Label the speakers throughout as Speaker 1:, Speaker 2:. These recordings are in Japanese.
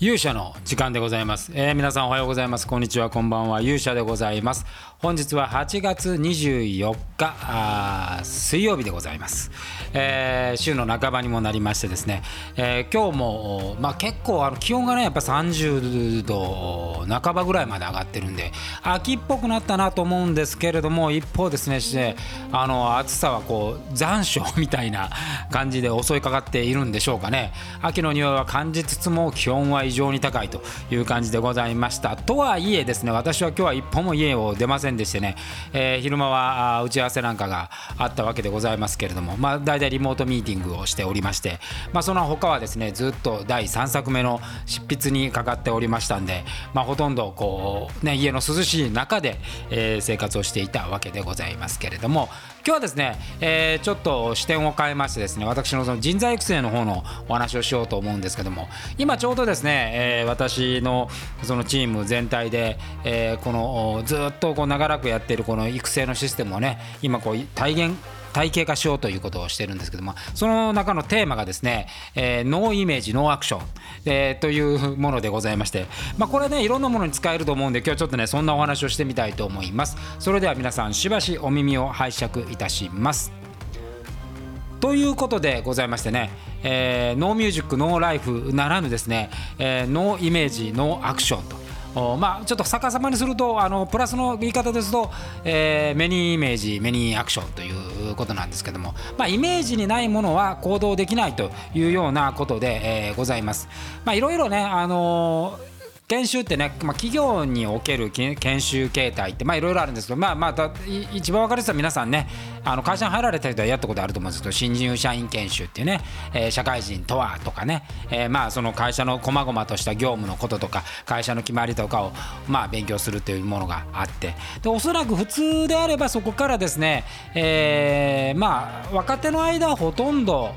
Speaker 1: 勇者の時間でございます、えー、皆さんおはようございます。こんにちはこんばんは。勇者でございます。本日は8月24日水曜日でございます、えー、週の半ばにもなりましてですね、えー、今日も、まあ、結構あの気温がねやっぱ30度半ばぐらいまで上がってるんで秋っぽくなったなと思うんですけれども一方ですねしてあの暑さはこう残暑みたいな感じで襲いかかっているんでしょうかね。秋の匂いは感じつつも気温は異常に高いという感じでございました。とはいえですね私は今日は一歩も家を出ませんでしてね、えー、昼間は打ち合わせなんかがあったわけでございますけれどもまあ大体リモートミーティングをしておりましてまあその他はですねずっと第3作目の執筆にかかっておりましたんでまあほとんどこうね家の涼しい中で、えー、生活をしていたわけでございますけれども今日はですね、えー、ちょっと視点を変えましてですね私のその人材育成の方のお話をしようと思うんですけども今ちょうどですね、えー、私のそのチーム全体で、えー、このずっとこう長らくやっているこの育成のシステムをね今こう体現体系化しようということをしてるんですけどもその中のテーマがですね、えー、ノーイメージノーアクション、えー、というものでございまして、まあ、これねいろんなものに使えると思うんで今日ちょっとねそんなお話をしてみたいと思います。それでは皆さんしばしお耳を拝借いたします。ということでございましてね、えー、ノーミュージックノーライフならぬですね、えー、ノーイメージノーアクションと。まあ、ちょっと逆さまにするとあのプラスの言い方ですと、えー、メニーイメージメニーアクションということなんですけども、まあ、イメージにないものは行動できないというようなことで、えー、ございます。まあ、いろいろね、あのー研修ってね、まあ、企業における研修形態っていろいろあるんですけど、まあまあ、一番分かりやすいのは皆さんねあの会社に入られた人はやったことあると思うんですけど新入社員研修っていうね、えー、社会人とはとかね、えー、まあその会社の細々とした業務のこととか会社の決まりとかをまあ勉強するというものがあってでおそらく普通であればそこからですね、えー、まあ若手の間はほとんど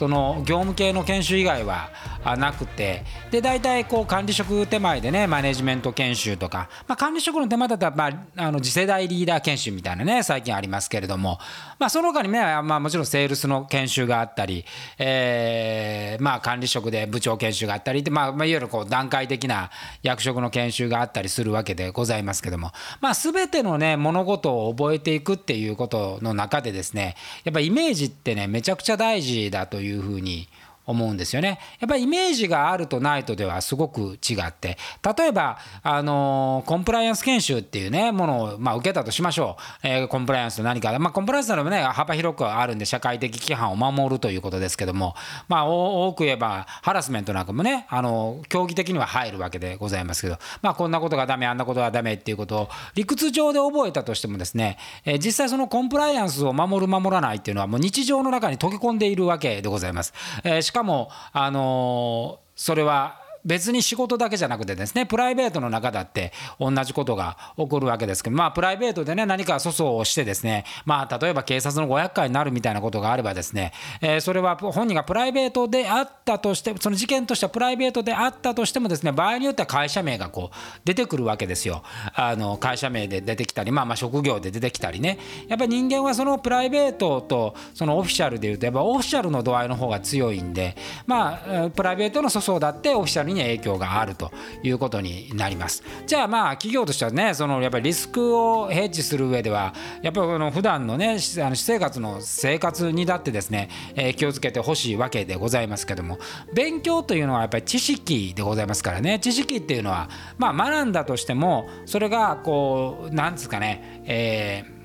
Speaker 1: その業務系の研修以外はなくて。で大体こう管理職手前でねマネジメント研修とか、まあ、管理職の手前だったら、まあ、あの次世代リーダー研修みたいなね最近ありますけれども、まあ、その他にね、まあ、もちろんセールスの研修があったり、えーまあ、管理職で部長研修があったりで、まあ、まあ、いわゆるこう段階的な役職の研修があったりするわけでございますけども、まあ、全てのね物事を覚えていくっていうことの中でですねやっぱイメージってねめちゃくちゃ大事だといういうふうに思うんですよね。やっぱりイメージがあるとないとではすごく違って。例えばあのコンプライアンス研修っていうねものを、まあ、受けたとしましょう、えー、コンプライアンスと何か、まあ、コンプライアンスなのもね幅広くあるんで社会的規範を守るということですけども、まあ、多く言えばハラスメントなんかもねあの競技的には入るわけでございますけど、まあ、こんなことがダメあんなことがダメっていうことを理屈上で覚えたとしてもですね、えー、実際そのコンプライアンスを守る守らないっていうのはもう日常の中に溶け込んでいるわけでございます。えー、かもあのそれは別に仕事だけじゃなくてですねプライベートの中だって同じことが起こるわけですけどまあプライベートでね何か粗相をしてですねまあ例えば警察のご厄介になるみたいなことがあればですね、えー、それは本人がプライベートであったとしてその事件としてはプライベートであったとしてもですね場合によっては会社名がこう出てくるわけですよ。あの会社名で出てきたりまあまあ職業で出てきたりね。やっぱり人間はそのプライベートとそのオフィシャルでいうとやっぱオフィシャルの度合いの方が強いんでまあプライベートの粗相だってオフィシャルに影響があるということになります。じゃあまあ企業としてはねそのやっぱりリスクをヘッジする上ではやっぱりの普段のねあの私生活の生活にだってですね、え、気をつけてほしいわけでございますけども勉強というのはやっぱり知識でございますからね知識っていうのはまあ学んだとしてもそれがこうなんですかねえー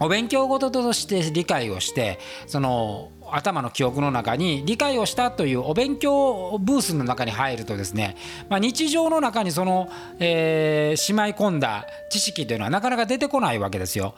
Speaker 1: お勉強事として理解をしてその頭の記憶の中に理解をしたというお勉強ブースの中に入るとですね、まあ、日常の中にその、えー、しまい込んだ知識というのはなかなか出てこないわけですよ。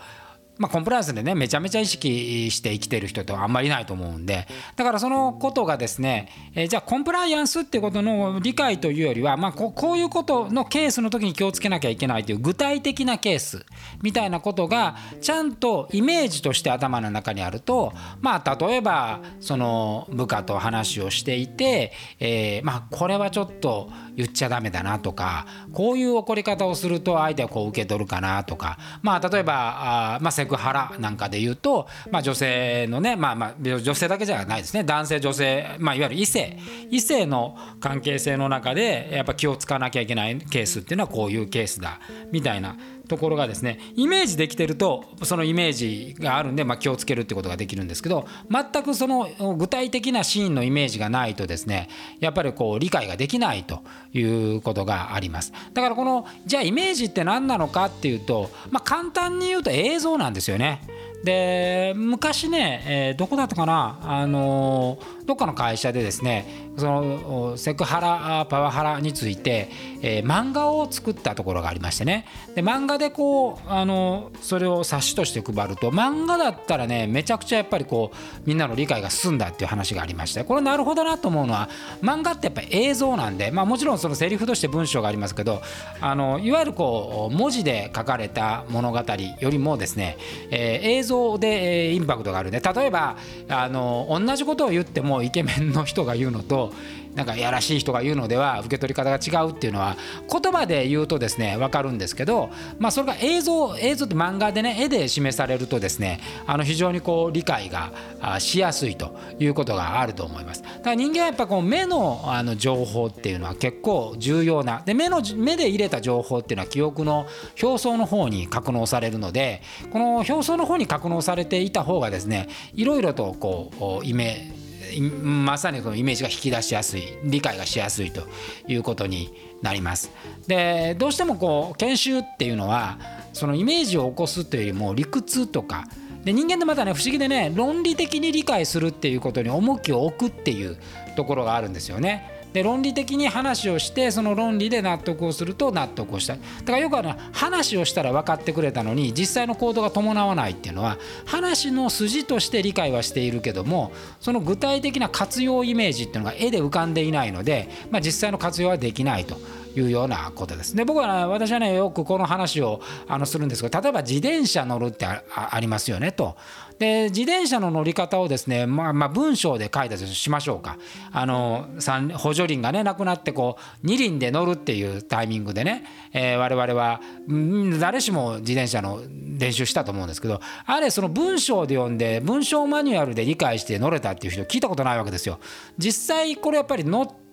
Speaker 1: まあ、コンプライアンスでねめちゃめちゃ意識して生きてる人ってあんまりいないと思うんで。だからそのことがですね、えー、じゃあコンプライアンスっていうことの理解というよりは、まあ、ここういうことのケースの時に気をつけなきゃいけないという具体的なケースみたいなことがちゃんとイメージとして頭の中にあるとまあ例えばその部下と話をしていて、えー、まあこれはちょっと言っちゃダメだなとかこういう怒り方をすると相手はこう受け取るかなとかまあ例えばあ、まあ、セクハラなんかで言うと、まあ、女性のね、まあ、まあ女性だけじゃないですね。男性女性、まあ、いわゆる異性。異性の関係性の中でやっぱ気をつかなきゃいけないケースっていうのはこういうケースだ。みたいな。ところがですねイメージできてるとそのイメージがあるんで、まあ、気をつけるってことができるんですけど全くその具体的なシーンのイメージがないとですねやっぱりこう理解ができないということがありますだからこのじゃあイメージって何なのかっていうと、まあ、簡単に言うと映像なんですよね。で昔ね、えー、どこだったかな、あのー、どっかの会社でですねそのセクハラパワハラについて、えー、漫画を作ったところがありましてね。で漫画でこう、あのそれを冊子として配ると漫画だったらねめちゃくちゃやっぱりこうみんなの理解が進んだっていう話がありまして。これなるほどなと思うのは漫画ってやっぱり映像なんで、まあ、もちろんそのセリフとして文章がありますけどあのいわゆるこう文字で書かれた物語よりもですね、えー、映像でえインパクトがあるんね例えばあの同じことを言ってもイケメンの人が言うのとなんかやらしい人が言うのでは受け取り方が違うっていうのは言葉で言うとですね分かるんですけど、まあ、それが映像映像って漫画でね絵で示されるとですねあの非常にこう理解がしやすいということがあると思います。だから人間はやっぱこう目のあの情報っていうのは結構重要なで目の目で入れた情報っていうのは記憶の表層の方に格納されるのでこの表層の方に格納されていた方がですねいろいろとこうイメージまさにこのイメージが引き出しやすい理解がしやすいということになります。でどうしてもこう研修っていうのはそのイメージを起こすというよりも理屈とかで人間ってまたね不思議でね論理的に理解するっていうことに重きを置くっていうところがあるんですよね。で論理的に話をしてその論理で納得をすると納得をしたいだからよくあの話をしたら分かってくれたのに実際の行動が伴わないっていうのは話の筋として理解はしているけどもその具体的な活用イメージっていうのが絵で浮かんでいないので、まあ、実際の活用はできないと。いうようなことです。で僕は、ね、私はねよくこの話をあのするんですけど例えば自転車乗るってありますよねと。で自転車の乗り方をですね、まあ、まあ文章で書いたとしましょうかあの補助輪がねなくなってこう二輪で乗るっていうタイミングでね、えー、我々は誰しも自転車の練習したと思うんですけどあれその文章で読んで文章マニュアルで理解して乗れたっていう人聞いたことないわけですよ。実際これやっぱり乗って、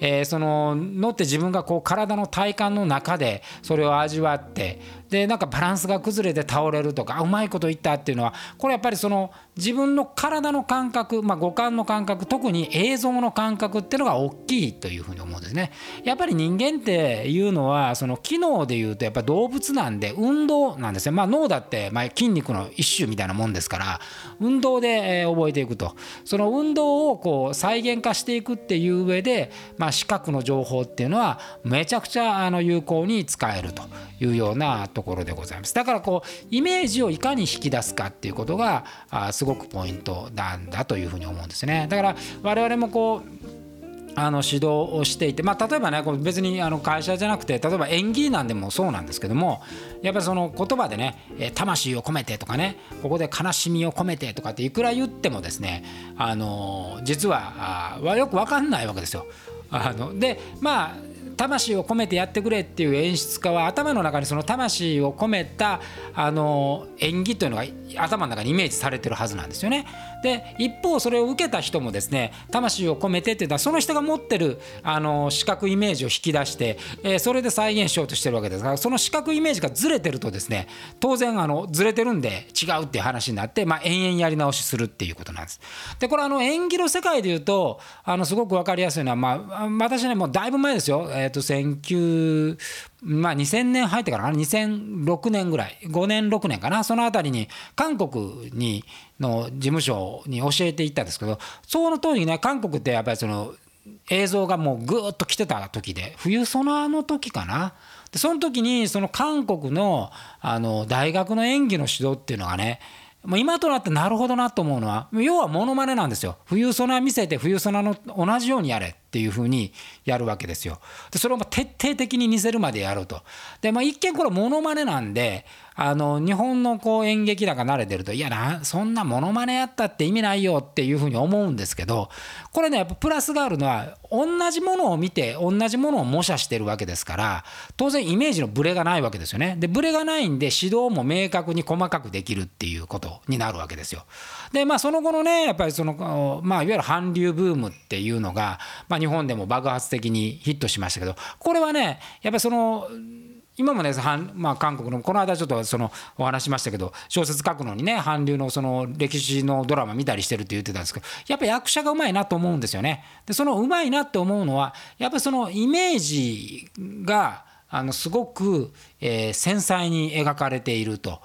Speaker 1: えー、その乗って自分がこう体の体感の中でそれを味わってでなんかバランスが崩れて倒れるとかうまいこと言ったっていうのはこれやっぱりその自分の体の感覚、まあ、五感の感覚特に映像の感覚っていうのが大きいというふうに思うんですね。やっぱり人間っていうのはその機能でいうとやっぱ動物なんで運動なんですね。まあ、脳だってまあ筋肉の一種みたいなもんですから運動で覚えていくとその運動をこう再現化していくっていう上で、まあ、視覚の情報っていうのはめちゃくちゃあの有効に使えるというようなところでございます。だからこうイメージをいかに引き出すかっていうことがあすごくポイントなんだというふうに思うんですね。だから我々もこうあの指導をしていて、まあ、例えばねこれ別にあの会社じゃなくて例えば演技なんでもそうなんですけどもやっぱりその言葉でね「魂を込めて」とかねここで「悲しみを込めて」とかっていくら言ってもですねあの実はあよく分かんないわけですよ。あのでまあ魂を込めてやってくれっていう演出家は頭の中にその魂を込めたあの演技というのが頭の中にイメージされてるはずなんですよね。で一方それを受けた人もですね魂を込めてっていうのはその人が持ってるあの視覚イメージを引き出して、えー、それで再現しようとしてるわけですからその視覚イメージがずれてるとですね当然あのずれてるんで違うっていう話になって、まあ、延々やり直しするっていうことなんです。でこれあの演技の世界でいうとあのすごく分かりやすいのは、まあ、私ねもうだいぶ前ですよ、えー、と19まあ、2000年入ってからかな？2006年ぐらい。5年6年かな？その辺りに韓国にの事務所に教えていったんですけどその当時ね韓国ってやっぱりその映像がもうぐーっと来てた時で冬ソナーの時かな？でその時にその韓国のあの大学の演技の指導っていうのがねもう今となってなるほどなと思うのは要はモノマネなんですよ冬ソナ見せて冬ソナの同じようにやれっていうふうにやるわけですよ。でそれを徹底的に似せるまでやると。でまあ一見これモノマネなんであの日本のこう演劇なんか慣れてるといやなそんなモノマネやったって意味ないよっていうふうに思うんですけどこれねやっぱプラスがあるのは同じものを見て同じものを模写してるわけですから当然イメージのブレがないわけですよね。でブレがないんで指導も明確に細かくできるっていうことになるわけですよ。でまあその後のねやっぱりそのまあいわゆる韓流ブームっていうのが、まあ、日本でも爆発的にヒットしましたけどこれはねやっぱりその今もね、まあ、韓国のこの間ちょっとそのお話しましたけど小説書くのにね韓流のその歴史のドラマ見たりしてるって言ってたんですけどやっぱ役者がうまいなと思うんですよね。でそのうまいなって思うのはやっぱそのイメージがあのすごく、えー、繊細に描かれていると。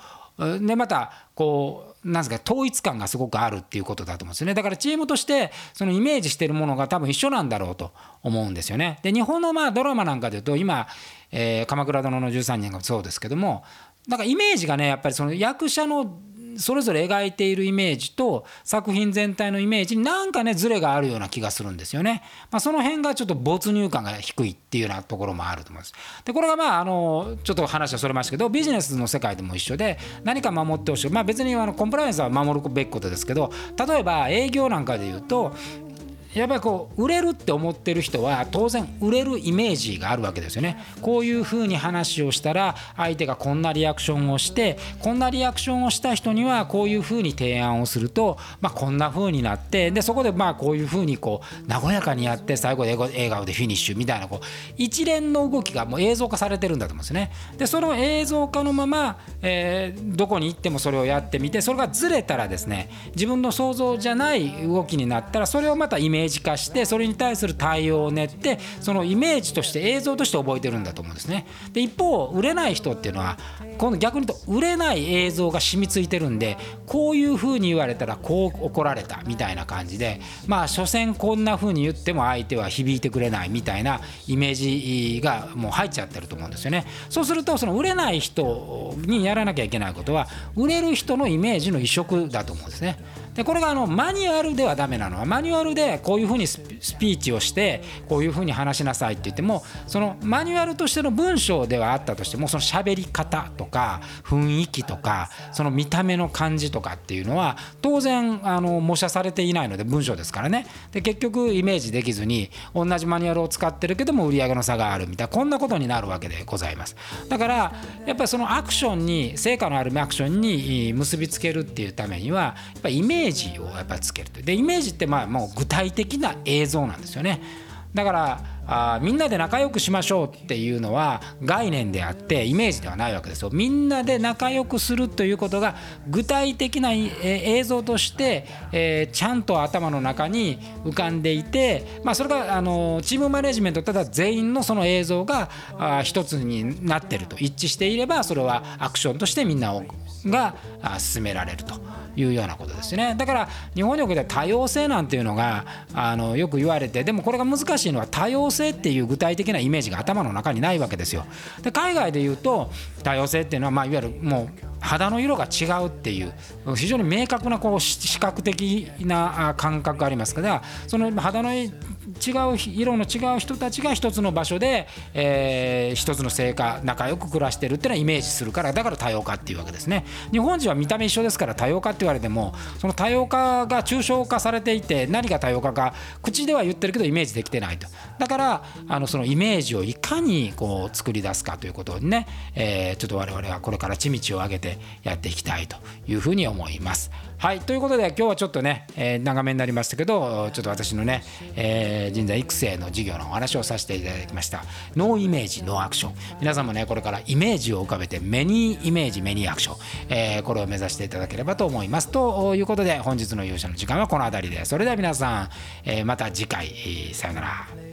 Speaker 1: でまたこうなんすか統一感がすごくあるっていうことだと思うんですよねだからチームとしてそのイメージしてるものが多分一緒なんだろうと思うんですよね。で日本のまあドラマなんかでいうと今、えー、鎌倉殿の13人がそうですけどもなんかイメージがねやっぱりその役者のそれぞれ描いているイメージと作品全体のイメージになんかねズレがあるような気がするんですよね。まあ、その辺がちょっと没入感が低いっていうようなところもあると思います。でこれがまああのちょっと話はそれましたけどビジネスの世界でも一緒で何か守ってほしい、まあ、別にあのコンプライアンスは守るべきことですけど例えば営業なんかで言うとやっぱりこう売れるって思ってる人は当然売れるイメージがあるわけですよね。こういうふうに話をしたら相手がこんなリアクションをしてこんなリアクションをした人にはこういうふうに提案をすると、まあ、こんなふうになってでそこでまあこういうふうにこう和やかにやって最後で笑顔でフィニッシュみたいなこう一連の動きがもう映像化されてるんだと思うんですね。でその映像化のまま、えー、どこに行ってもそれをやってみてそれがずれたらですね自分の想像じゃない動きになったらそれをまたイメージメージ化してそれに対する対応を練ってそのイメージとして映像として覚えてるんだと思うんですね。で一方売れない人っていうのは今度逆に言うと売れない映像が染みついてるんでこういうふうに言われたらこう怒られたみたいな感じでまあ所詮こんなふうに言っても相手は響いてくれないみたいなイメージがもう入っちゃってると思うんですよね。そうするとその売れない人にやらなきゃいけないことは売れる人のイメージの移植だと思うんですね。でこれがあのマニュアルではダメなの。はマニュアルでこういうふうにスピーチをしてこういうふうに話しなさいって言ってもそのマニュアルとしての文章ではあったとしてもその喋り方とか雰囲気とかその見た目の感じとかっていうのは当然あの模写されていないので文章ですからね。で結局イメージできずに同じマニュアルを使ってるけども売り上げの差があるみたいなこんなことになるわけでございます。だからやっぱりそのアクションに成果のあるアクションに結びつけるっていうためにはやっぱイメージメージをやっぱりつけるとでイメージってまあもう具体的な映像なんですよね。だからあみんなで仲良くしましょうっていうのは概念であってイメージではないわけですよ。みんなで仲良くするということが具体的な映像として、えー、ちゃんと頭の中に浮かんでいて、まあ、それがあのチームマネジメントただ全員のその映像があ一つになってると一致していればそれはアクションとしてみんなが進められると。いうようなことですねだから日本におけて多様性なんていうのがあのよく言われてでもこれが難しいのは多様性性っていう具体的なイメージが頭の中にないわけですよ。で海外で言うと多様性っていうのは、まあ、いわゆるもう肌の色が違うっていう非常に明確なこう視覚的な感覚がありますからその肌の違う色の違う人たちが一つの場所で、えー、一つの成果仲良く暮らしてるっていうのはイメージするからだから多様化っていうわけですね。日本人は見た目一緒ですから多様化って言われてもその多様化が抽象化されていて何が多様化か口では言ってるけどイメージできてないと。だからあのそのイメージをいかにこう作り出すかということにね、えー、ちょっと我々はこれから地道を上げてやっていきたいというふうに思います。はいということで今日はちょっとね、えー、長めになりましたけどちょっと私のね、えー、人材育成の授業のお話をさせていただきました。ノーイメージノーアクション皆さんもねこれからイメージを浮かべてメニーイメージメニーアクション、えー、これを目指していただければと思います。ということで本日の勇者の時間はこの辺りで。それでは皆さん、えまた次回さようなら。